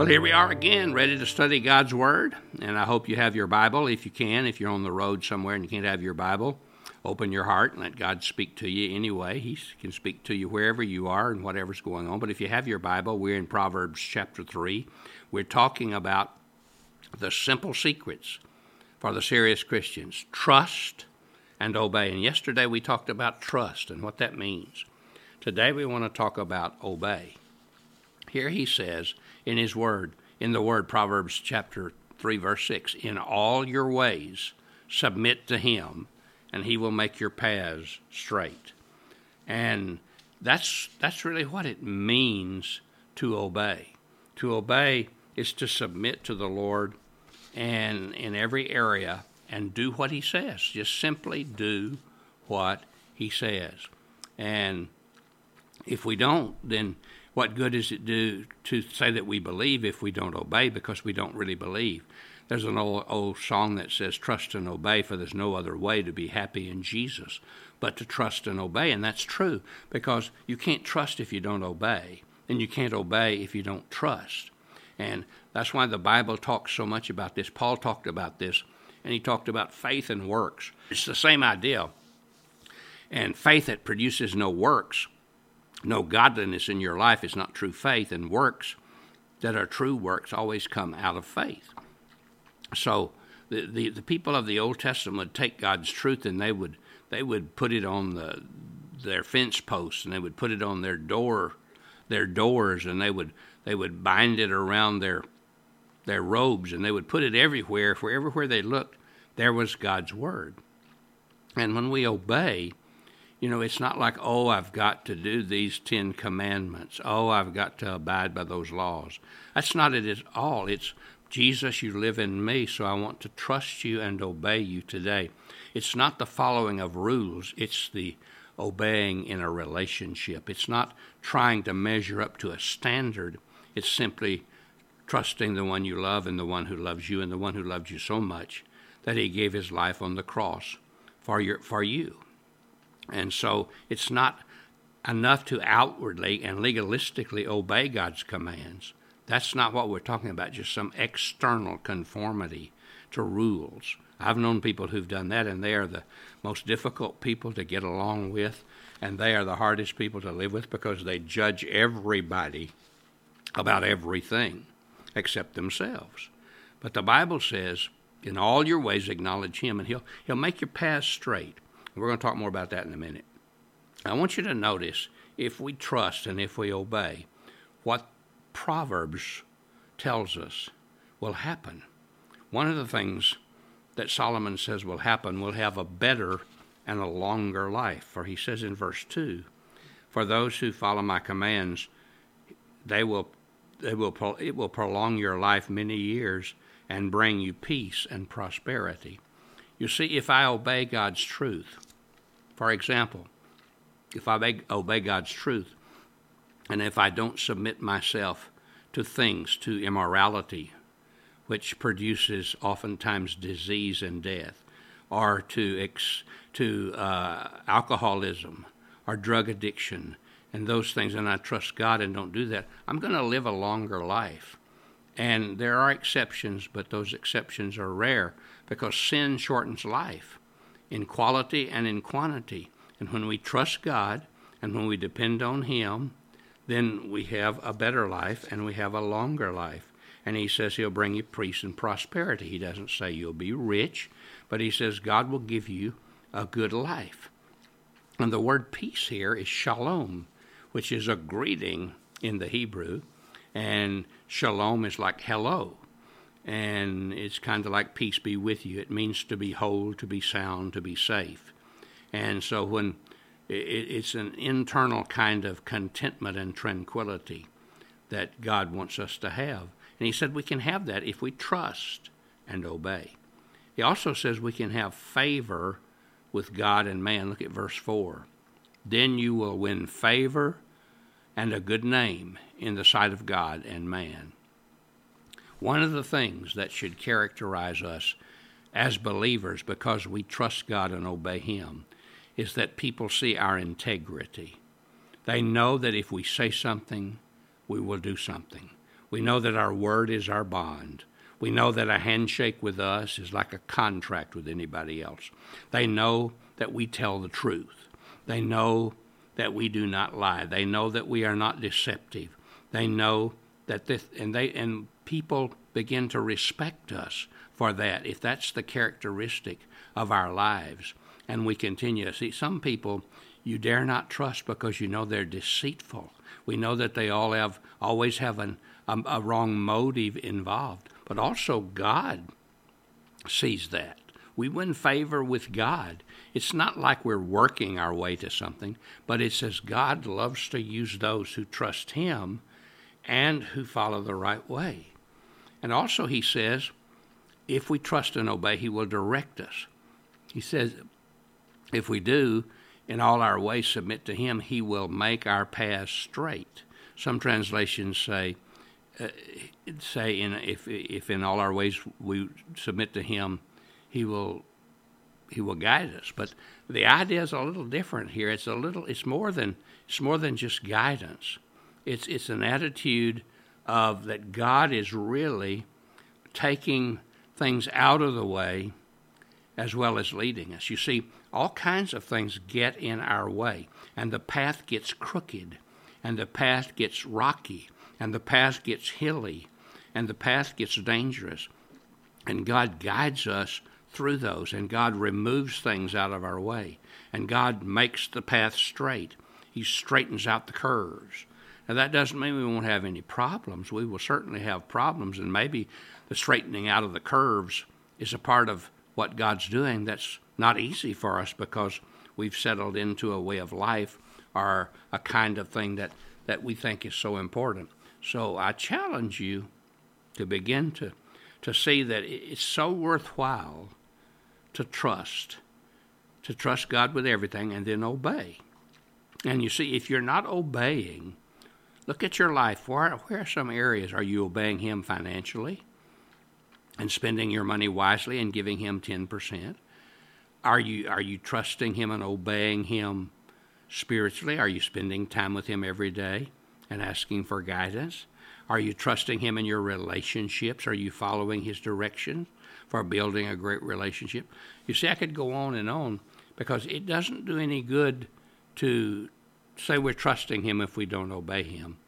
Well, here we are again, ready to study God's Word. And I hope you have your Bible if you can. If you're on the road somewhere and you can't have your Bible, open your heart and let God speak to you anyway. He can speak to you wherever you are and whatever's going on. But if you have your Bible, we're in Proverbs chapter 3. We're talking about the simple secrets for the serious Christians trust and obey. And yesterday we talked about trust and what that means. Today we want to talk about obey. Here he says in his word, in the word Proverbs chapter 3 verse 6, in all your ways submit to him and he will make your paths straight. And that's that's really what it means to obey. To obey is to submit to the Lord and in every area and do what he says. Just simply do what he says. And if we don't, then what good does it do to say that we believe if we don't obey because we don't really believe? There's an old, old song that says, Trust and obey, for there's no other way to be happy in Jesus but to trust and obey. And that's true because you can't trust if you don't obey, and you can't obey if you don't trust. And that's why the Bible talks so much about this. Paul talked about this, and he talked about faith and works. It's the same idea. And faith that produces no works, no godliness in your life is not true faith, and works that are true works always come out of faith. So the, the, the people of the Old Testament would take God's truth and they would they would put it on the their fence posts and they would put it on their door their doors and they would they would bind it around their their robes and they would put it everywhere for everywhere they looked there was God's word. And when we obey, you know, it's not like, oh, I've got to do these Ten Commandments. Oh, I've got to abide by those laws. That's not it at all. It's Jesus, you live in me, so I want to trust you and obey you today. It's not the following of rules, it's the obeying in a relationship. It's not trying to measure up to a standard, it's simply trusting the one you love and the one who loves you and the one who loved you so much that he gave his life on the cross for your for you. And so it's not enough to outwardly and legalistically obey God's commands. That's not what we're talking about, just some external conformity to rules. I've known people who've done that, and they are the most difficult people to get along with, and they are the hardest people to live with because they judge everybody about everything except themselves. But the Bible says, in all your ways acknowledge Him, and He'll, he'll make your paths straight. We're going to talk more about that in a minute. I want you to notice if we trust and if we obey, what Proverbs tells us will happen. One of the things that Solomon says will happen will have a better and a longer life. For he says in verse 2 For those who follow my commands, they will, they will, it will prolong your life many years and bring you peace and prosperity. You see, if I obey God's truth, for example, if I obey, God's truth, and if I don't submit myself to things, to immorality, which produces oftentimes disease and death, or to, ex, to uh, alcoholism or drug addiction and those things, and I trust God and don't do that, I'm going to live a longer life. And there are exceptions, but those exceptions are rare because sin shortens life in quality and in quantity. And when we trust God and when we depend on Him, then we have a better life and we have a longer life. And he says he'll bring you peace and prosperity. He doesn't say you'll be rich, but he says God will give you a good life. And the word peace here is shalom, which is a greeting in the Hebrew. And shalom is like hello. And it's kind of like peace be with you. It means to be whole, to be sound, to be safe. And so when it's an internal kind of contentment and tranquility that God wants us to have. And he said we can have that if we trust and obey. He also says we can have favor with God and man. Look at verse 4. Then you will win favor and a good name in the sight of God and man. One of the things that should characterize us as believers because we trust God and obey Him is that people see our integrity. They know that if we say something, we will do something. We know that our word is our bond. We know that a handshake with us is like a contract with anybody else. They know that we tell the truth. They know that we do not lie. They know that we are not deceptive. They know that this, and they and people begin to respect us for that if that's the characteristic of our lives. And we continue. See some people you dare not trust because you know they're deceitful. We know that they all have always have an, a, a wrong motive involved. But also god sees that. We win favor with god. It's not like we're working our way to something but it says god loves to use those who trust him and who follow the right way and also, he says, if we trust and obey, he will direct us. He says, if we do, in all our ways submit to him, he will make our paths straight. Some translations say, uh, say in, if, if in all our ways we submit to him, he will he will guide us. But the idea is a little different here. It's a little it's more than it's more than just guidance. It's it's an attitude of that God is really taking things out of the way as well as leading us. You see, all kinds of things get in our way, and the path gets crooked, and the path gets rocky, and the path gets hilly, and the path gets dangerous. And God guides us through those, and God removes things out of our way, and God makes the path straight. He straightens out the curves. Now, that doesn't mean we won't have any problems. We will certainly have problems, and maybe the straightening out of the curves is a part of what God's doing that's not easy for us because we've settled into a way of life or a kind of thing that, that we think is so important. So I challenge you to begin to, to see that it's so worthwhile to trust, to trust God with everything and then obey. And you see, if you're not obeying, Look at your life. Where, where are some areas? Are you obeying Him financially and spending your money wisely and giving Him 10%? Are you, are you trusting Him and obeying Him spiritually? Are you spending time with Him every day and asking for guidance? Are you trusting Him in your relationships? Are you following His direction for building a great relationship? You see, I could go on and on because it doesn't do any good to say we're trusting Him if we don't obey Him.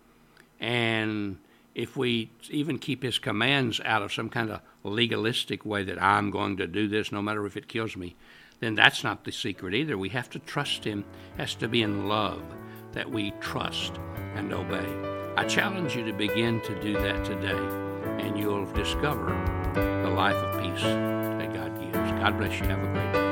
And if we even keep His commands out of some kind of legalistic way that I'm going to do this no matter if it kills me, then that's not the secret either. We have to trust Him, it has to be in love that we trust and obey. I challenge you to begin to do that today, and you'll discover the life of peace that God gives. God bless you. Have a great day.